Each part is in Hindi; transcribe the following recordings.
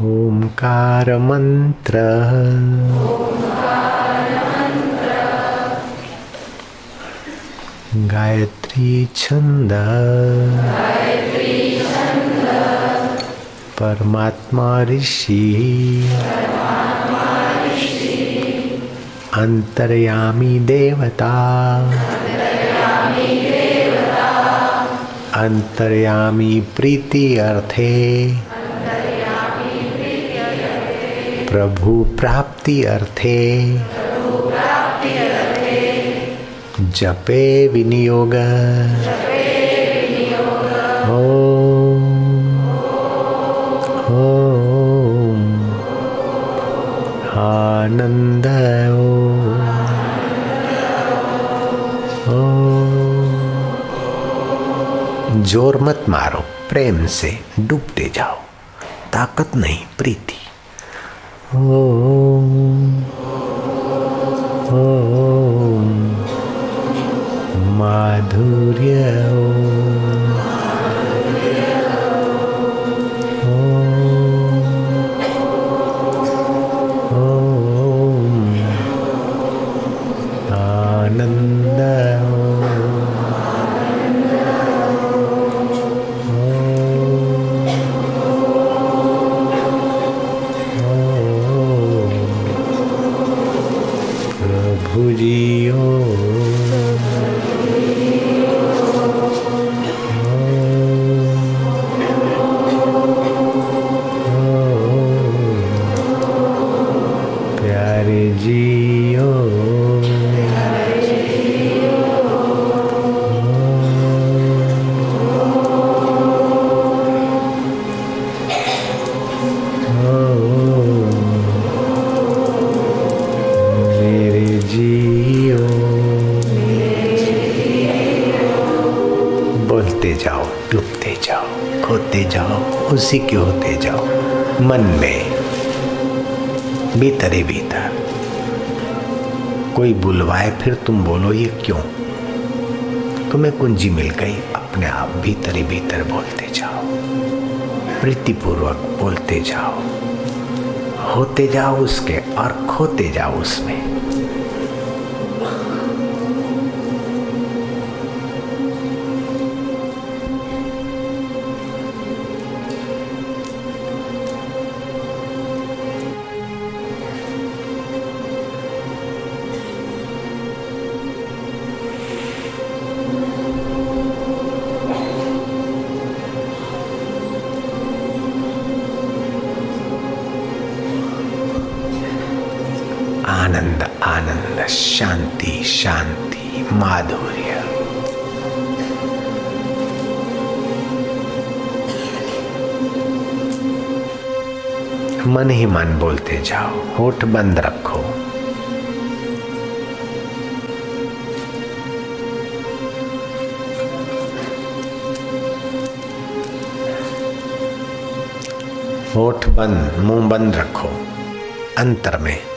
ओंकार मंत्र गायत्री छंद। परमात्मा ऋषि। अंतर्यामी देवता। अंतर्यामी प्रीति अर्थे। प्रभु प्राप्ति अर्थे जपे विनियोग आनंद ज़ोर मत मारो, प्रेम से डूबते जाओ। ताकत नहीं, प्रीति। माधुर्य उसी के होते जाओ। मन में भीतर भीतर। कोई बुलवाए, फिर तुम बोलो, ये क्यों? तुम्हें कुंजी मिल गई। अपने आप भीतर भीतर बोलते जाओ। प्रीतिपूर्वक बोलते जाओ। होते जाओ उसके और खोते जाओ उसमें। माधुर्य मन ही मन बोलते जाओ, होठ बंद रखो। होठ बंद, मुँह बंद रखो। अंतर में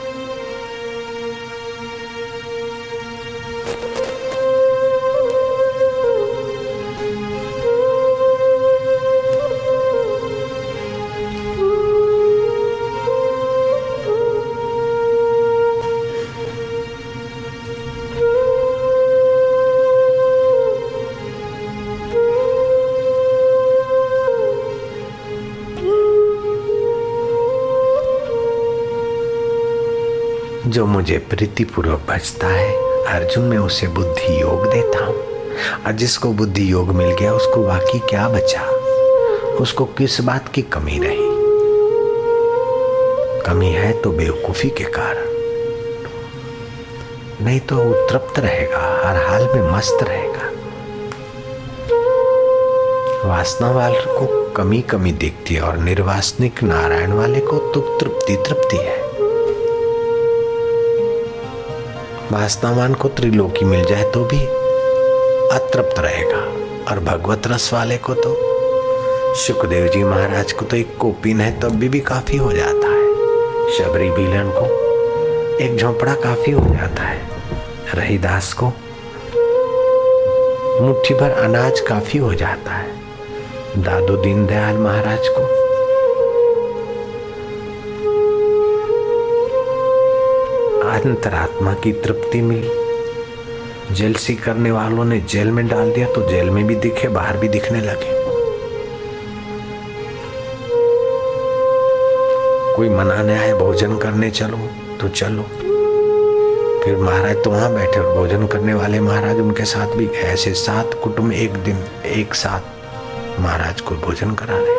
जो मुझे प्रीतिपूर्वक भजता है, अर्जुन, में उसे बुद्धि योग देता हूँ। और जिसको बुद्धि योग मिल गया, उसको बाकी क्या बचा? उसको किस बात की कमी रही? कमी है तो बेवकूफ़ी के कारण। नहीं तो वो तृप्त रहेगा, हर हाल में मस्त रहेगा। वासना वाले को कमी कमी दिखती है और निर्वासनिक नारायण वाले को तो तृप्ति तृप्ति है। वासनावान को त्रिलोकी मिल जाए तो भी अतृप्त रहेगा। और भगवत रस वाले को तो सुखदेव जी महाराज को तो एक कोपिन है तब भी, भी काफ़ी हो जाता है। शबरी बीलन को एक झोंपड़ा काफ़ी हो जाता है। रहीदास को मुट्ठी भर अनाज काफ़ी हो जाता है। दादू दीनदयाल महाराज को अंतरात्मा की तृप्ति मिली। जेलसी करने वालों ने जेल में डाल दिया तो जेल में भी दिखे, बाहर भी दिखने लगे। कोई मनाने आए, भोजन करने चलो तो चलो। फिर महाराज तो वहाँ बैठे और भोजन करने वाले महाराज उनके साथ भी ऐसे सात कुटुंब एक दिन, एक साथ महाराज को भोजन करा रहे।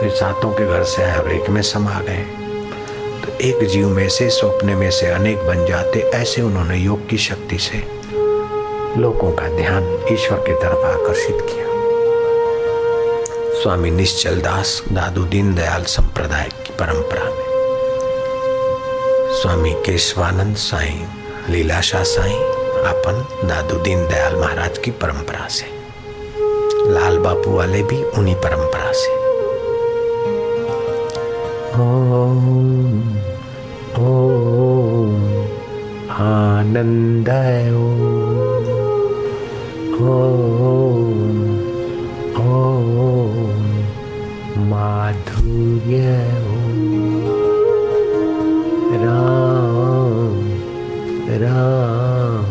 फिर सातों के घर से आए और एक में समा गए। तो एक जीव में से, स्वप्न में से अनेक बन जाते, ऐसे उन्होंने योग की शक्ति से लोगों का ध्यान ईश्वर की तरफ़ आकर्षित किया। स्वामी निश्चल दास, दादू दीन दयाल संप्रदाय की परंपरा में। स्वामी केशवानंद साई, लीलाशाह साई, अपन दादू दीन दयाल महाराज की परंपरा से। लाल बापू वाले भी उन्हीं परंपरा से। ओम आनंद ओम ओम माधुर्य राम राम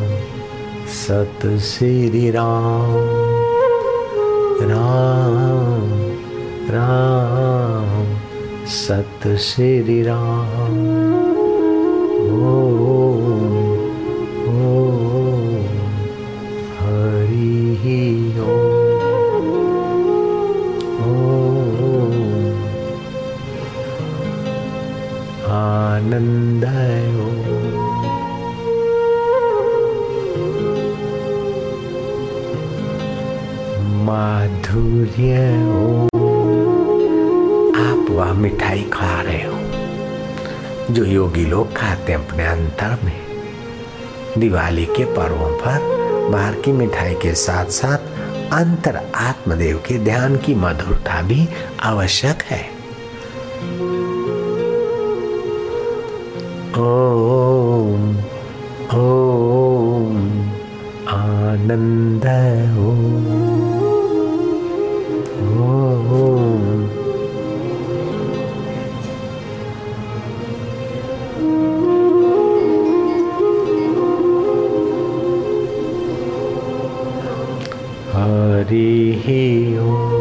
सत श्री राम। राम राम। सत श्री राम। ओम ओम हरि ओम। आनंदाय माधुर्य वह मिठाई खा रहे हो। जो योगी लोग खाते हैं अपने अंतर में। दिवाली के पर्वों पर बाहर की मिठाई के साथ साथ अंतर आत्मदेव के ध्यान की मधुरता भी आवश्यक है। ओम ओम, आनंद ओम हरि ओम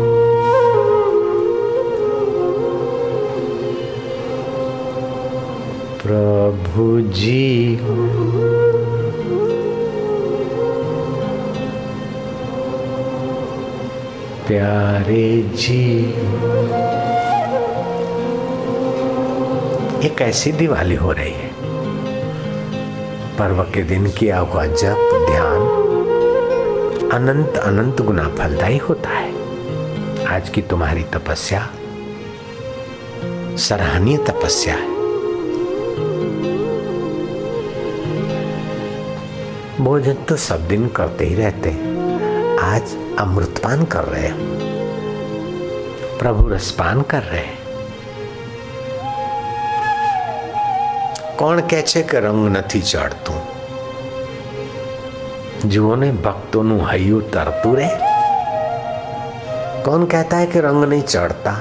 प्रभु जी प्यारे जी एक ऐसी दिवाली हो रही है। पर्व के दिन किया हुआ जप, ध्यान। अनंत अनंत गुना फलदायी होता है आज की तुम्हारी तपस्या सराहनीय तपस्या है भोजन तो सब दिन करते ही रहते हैं आज अमृतपान कर रहे हो प्रभु रसपान कर रहे हैं કોણ કહે છે કે રંગ નથી ચડતું જુઓ ને ભક્તોનું હૈયું તરતું રે कौन कहता है कि रंग नहीं चढ़ता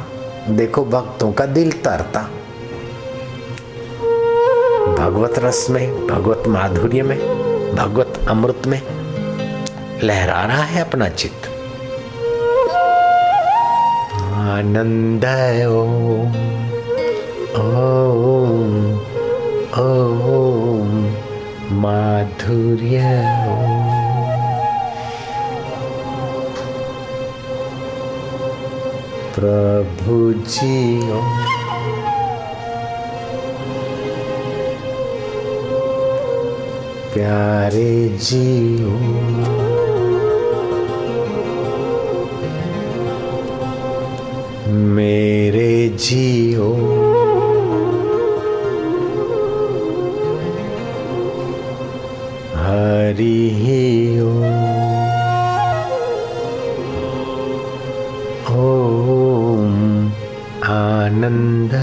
देखो भक्तों का दिल तरता भगवत रस में भगवत माधुर्य में भगवत अमृत में लहरा रहा है अपना चित्त आनंद ओम ओम ओम माधुर्य ओम प्रभु जी प्यारे जियो मेरे जियो आनंद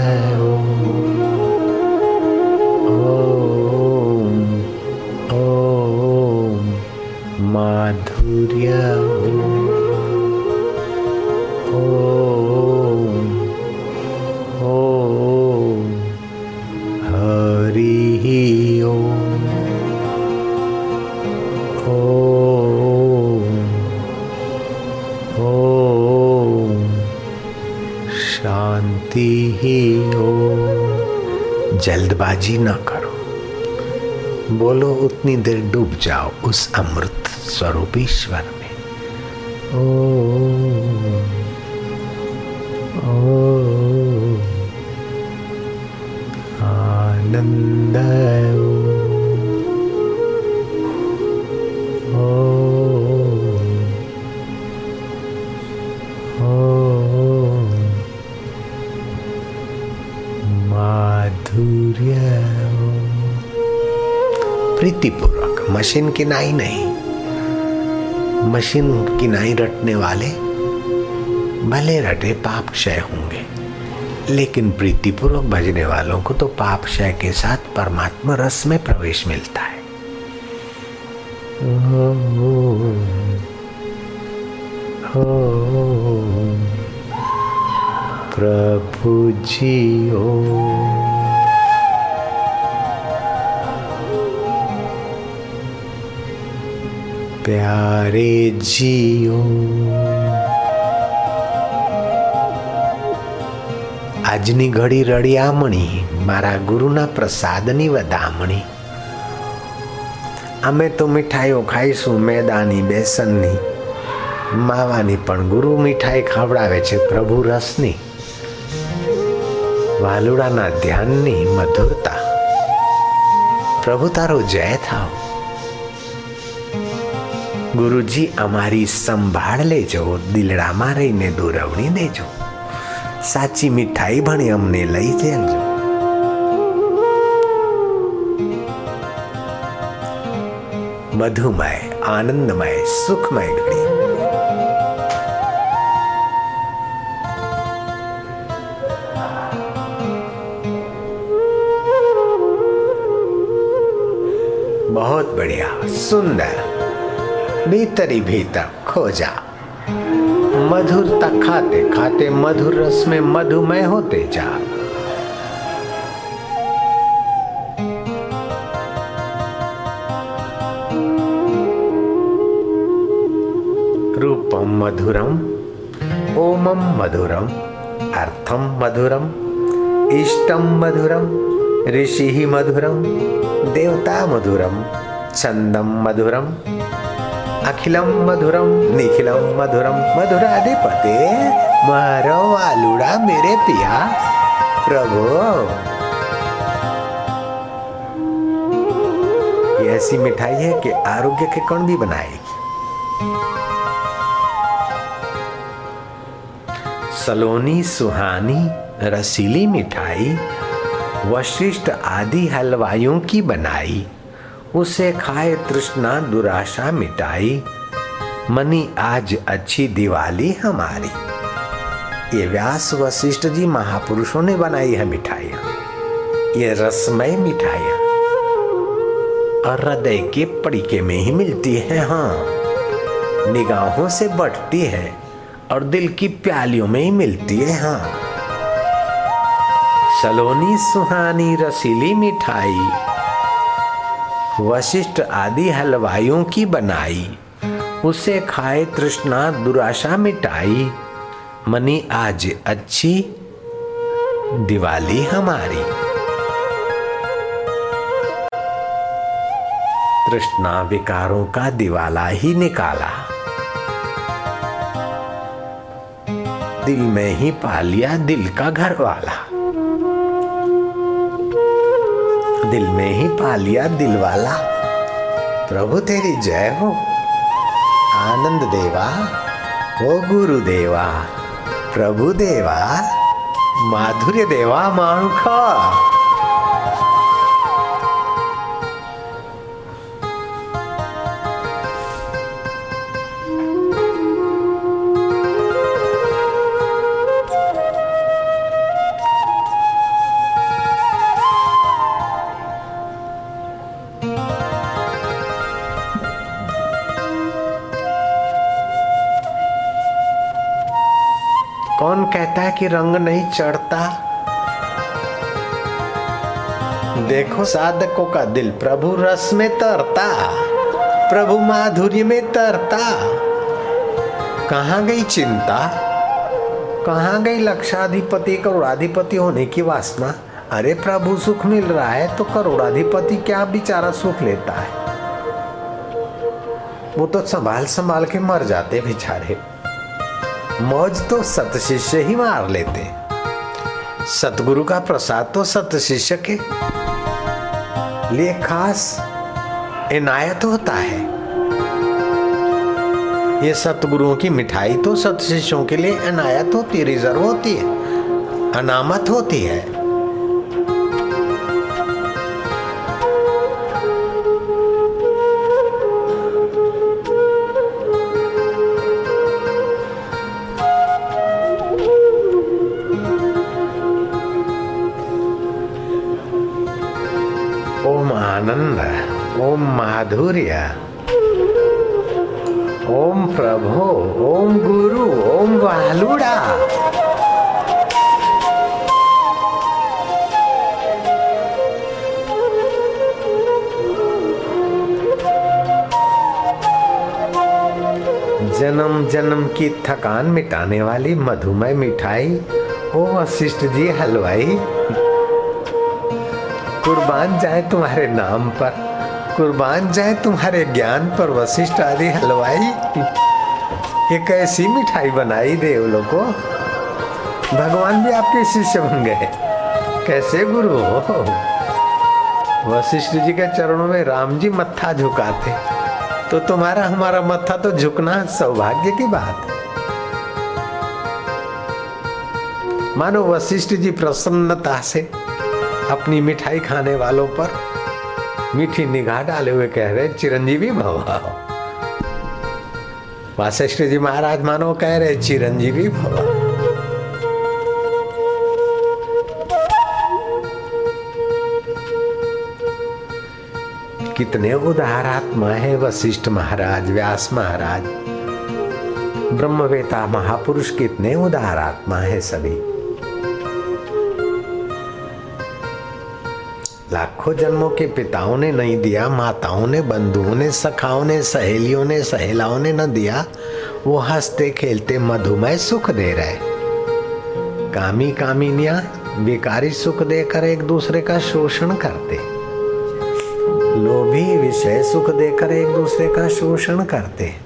जल्दबाजी ना करो। बोलो उतनी देर डूब जाओ उस अमृत स्वरूप ईश्वर में। ओ, ओ, आनंद मशीन की नाई नहीं। मशीन की नाई रटने वाले भले रटे पाप क्षय होंगे, लेकिन प्रीतिपूर्वक भजने वालों को तो पाप क्षय के साथ परमात्मा रस में प्रवेश मिलता है। प्रभु जी ओ प्यारे जियो આજની ઘડી રળિયામણી મારા ગુરુના પ્રસાદની વધામણી અમે તો મીઠાઈઓ ખાઈશું મેદાની બેસનની માવાની પણ ગુરુ મીઠાઈ ખવડાવે છે પ્રભુ રસની વાલુડાના ધ્યાનની મધુરતા પ્રભુ તારો જય થાવ ગુરુજી અમારી સંભાળ લેજો દિલડામાં રહીને દોરવણી દેજો સાચી મીઠાઈ ભણી અમને લઈ જજો મધુમય આનંદમય સુખમય ઘડી बहुत बढ़िया सुंदर भीतरी भीतर खो जा। मधुरता खाते खाते, मधुर रस में मधुमय होते जा। रूपम मधुरम, ओमम मधुरम, अर्थम मधुरम, इष्टम मधुरम, ऋषि मधुरम, देवता मधुरम, चंदम मधुरम अखिलम मधुरम निखिलम मधुरम मधुराधिपते, मारो आलूड़ा मेरे पिया। प्रभु। ये ऐसी मिठाई है कि आरोग्य के कण भी बनाएगी। सलोनी, सुहानी, रसीली मिठाई, वशिष्ठ आदि हलवाइयों की बनाई। उसे खाए तृष्णा दुराशा मिटाई। मनी, आज अच्छी दिवाली हमारी। ये व्यास वशिष्ठ जी महापुरुषों ने बनाई है मिठाइयाँ। ये रसमय मिठाइयाँ। और हृदय के पड़ीके में ही मिलती है हाँ। निगाहों से बढ़ती है और दिल की प्यालियों में ही मिलती है हाँ। सलोनी सुहानी रसीली मिठाई। वशिष्ठ आदि हलवाइयों की बनाई। उसे खाए तृष्णा दुराशा मिटाई। मनी, आज अच्छी दिवाली हमारी। तृष्णा विकारों का दिवाला ही निकाला। दिल में ही पा लिया दिल का घर वाला दिल में ही पा लिया दिल वाला। प्रभु तेरी जय हो। आनंद देवा, ओ गुरु देवा, प्रभु देवा, माधुर्य देवा माणुखा कहता है कि रंग नहीं चढ़ता। देखो साधकों का दिल प्रभु रस में तरता, प्रभु माधुर्य में तरता। कहा गई चिंता? कहाँ गई लक्षाधिपति, करोड़ाधिपति होने की वासना? अरे प्रभु सुख मिल रहा है तो करोड़ाधिपति क्या बेचारा सुख लेता है? वो तो संभाल संभाल के मर जाते बेचारे। मौज तो सत शिष्य ही मार लेते। सतगुरु का प्रसाद तो सत शिष्य के लिए खास इनायत होता है। ये सतगुरुओं की मिठाई तो सत शिष्यों के लिए इनायत होती रिज़र्व होती है, अनामत होती है। माधुर्य। ओम प्रभु, ओम गुरु, ओम वालुड़ा। जन्म जन्म की थकान मिटाने वाली मधुमय मिठाई, ओ वशिष्ठ जी हलवाई। कुर्बान जाए तुम्हारे नाम पर। कुर्बान जाए तुम्हारे ज्ञान पर वशिष्ठ आदि हलवाई। ये कैसी मिठाई बनाई देवलों को। भगवान भी आपके शिष्य बन गए। कैसे गुरु हो? वशिष्ठ जी के चरणों में राम जी मत्था झुकाते। तो तुम्हारा हमारा मत्था तो झुकना सौभाग्य की बात। है मानो वशिष्ठ जी प्रसन्नता से अपनी मिठाई खाने वालों पर मीठी निगाह डाले हुए कह रहे, चिरंजीवी भवा वशिष्ठ जी महाराज मानो कह रहे, चिरंजीवी भवा कितने उदारात्मा है वशिष्ठ महाराज, व्यास महाराज। ब्रह्मवेता महापुरुष कितने उदारात्मा है सभी। लाखों जन्मों के पिताओं ने नहीं दिया, माताओं ने, बंधुओं ने, सखाओं ने, सहेलियों ने, सहेलाओं ने न दिया। वो हँसते, खेलते मधुमय सुख दे रहे। कामी कामिनिया बेकारी सुख देकर एक दूसरे का शोषण करते। लोभी विषय सुख देकर एक दूसरे का शोषण करते।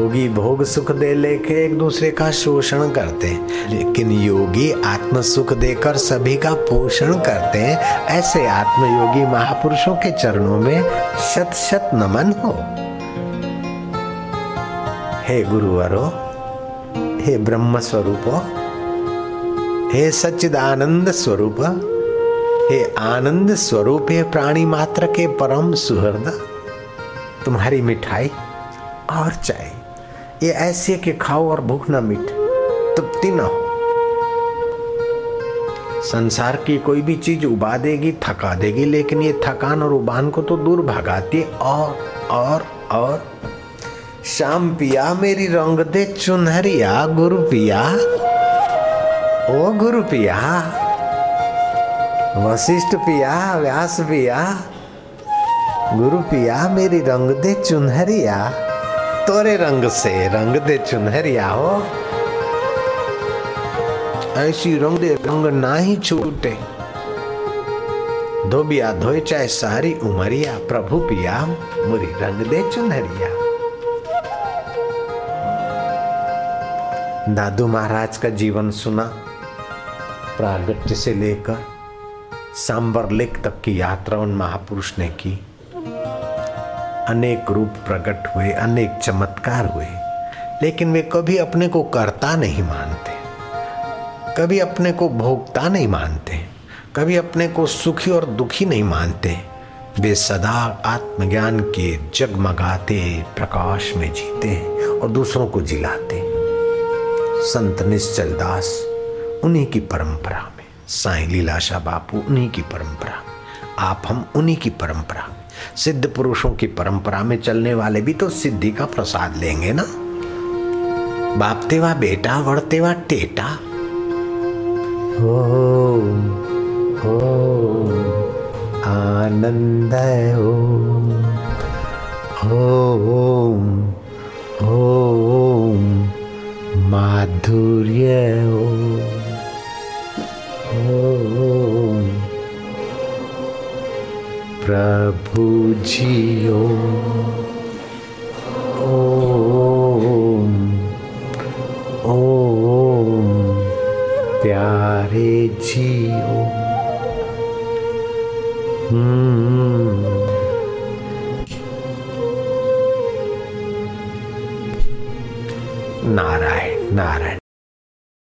भोगी भोग सुख दे लेके एक दूसरे का शोषण करते हैं। लेकिन योगी आत्म सुख देकर सभी का पोषण करते हैं। ऐसे आत्मयोगी महापुरुषों के चरणों में शत शत नमन हो। हे गुरुवरो, हे ब्रह्म स्वरूपो हे सच्चिदानंद स्वरूप, हे आनंद स्वरूप हे प्राणी मात्र के परम सुहृद, तुम्हारी मिठाई और चाय। ये ऐसे कि खाओ और भूख ना मिट। तृप्ति ना हो। संसार की कोई भी चीज़ उबा देगी, थका देगी, लेकिन ये थकान और उबान को तो दूर भगाती और और और। शाम पिया, मेरी रंग दे चुनहरिया, गुरु पिया। ओ गुरु पिया। वशिष्ठ पिया, व्यास पिया। गुरु पिया, मेरी रंग दे चुनहरिया। तोरे रंग से रंग दे चुनहरिया हो। ऐसी रंग दे रंग ना ही छूटे। धोबिया धोए चाहे सारी उमरिया, प्रभु पिया, मुरी रंग दे चुनहरिया। दादू महाराज का जीवन सुना, प्रागट्य से लेकर सांबर लेक तक की यात्रा उन महापुरुष ने की। अनेक रूप प्रकट हुए, अनेक चमत्कार हुए, लेकिन वे कभी अपने को करता नहीं मानते, कभी अपने को भोगता नहीं मानते, कभी अपने को सुखी और दुखी नहीं मानते। वे सदा आत्मज्ञान के जगमगाते, प्रकाश में जीते हैं और दूसरों को जिलाते। संत निश्चल दास, उन्हीं की परंपरा में, साई लीलाशा बापू, उन्हीं की परंपरा आप हम उन्हीं की परंपरा सिद्ध पुरुषों की परंपरा में चलने वाले भी तो सिद्धि का प्रसाद लेंगे ना? बापते वा बेटा वड़ते वा टेटा। हो हो, आनंद हो हो, ओम माधुर्य ओम। प्रभु जियो। ओम ओम प्यारे जियो। हम्म। नारायण नारायण।